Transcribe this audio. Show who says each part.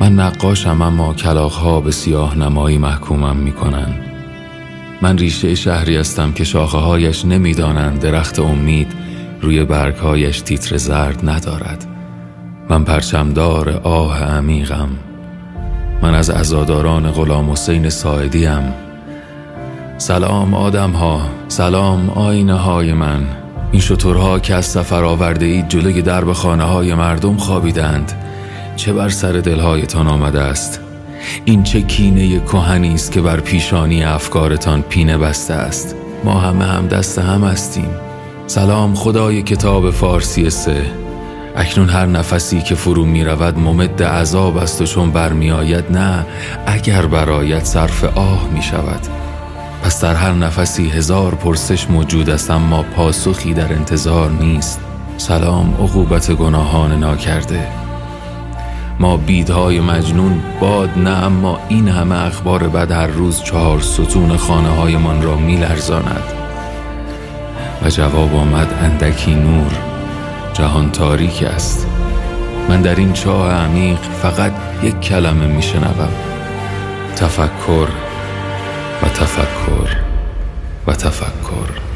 Speaker 1: من نقاشم اما کلاخها به سیاه نمایی محکومم می‌کنن من ریشه شهری هستم که شاخه هایش نمی‌دانند درخت امید روی برگهایش تیتر زرد ندارد. من پرچمدار آه عمیقم. من از ازاداران غلام حسین ساعدیم. سلام آدم ها سلام آینه های من. این شطورها که از سفر آورده اید جلوی درب خانه های مردم خوابیدند. چه بر سر دلهایتان آمده است؟ این چه کینه کهنی است که بر پیشانی افکارتان پینه بسته است؟ ما همه هم دست هم هستیم. سلام خدای کتاب فارسی سه. اکنون هر نفسی که فرو می رود ممد عذاب است و چون برمیآید نه اگر برایت صرف آه می شود پس در هر نفسی هزار پرسش موجود است اما پاسخی در انتظار نیست. سلام عقوبت گناهان ناکرده. ما بیدهای مجنون باد نه اما این همه اخبار بد هر روز چهار ستون خانه های من را می لرزاند و جواب آمد اندکی نور جهان تاریک است. من در این چاه عمیق فقط یک کلمه می شنوم تفکر و تفکر و تفکر.